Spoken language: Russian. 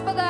Господа.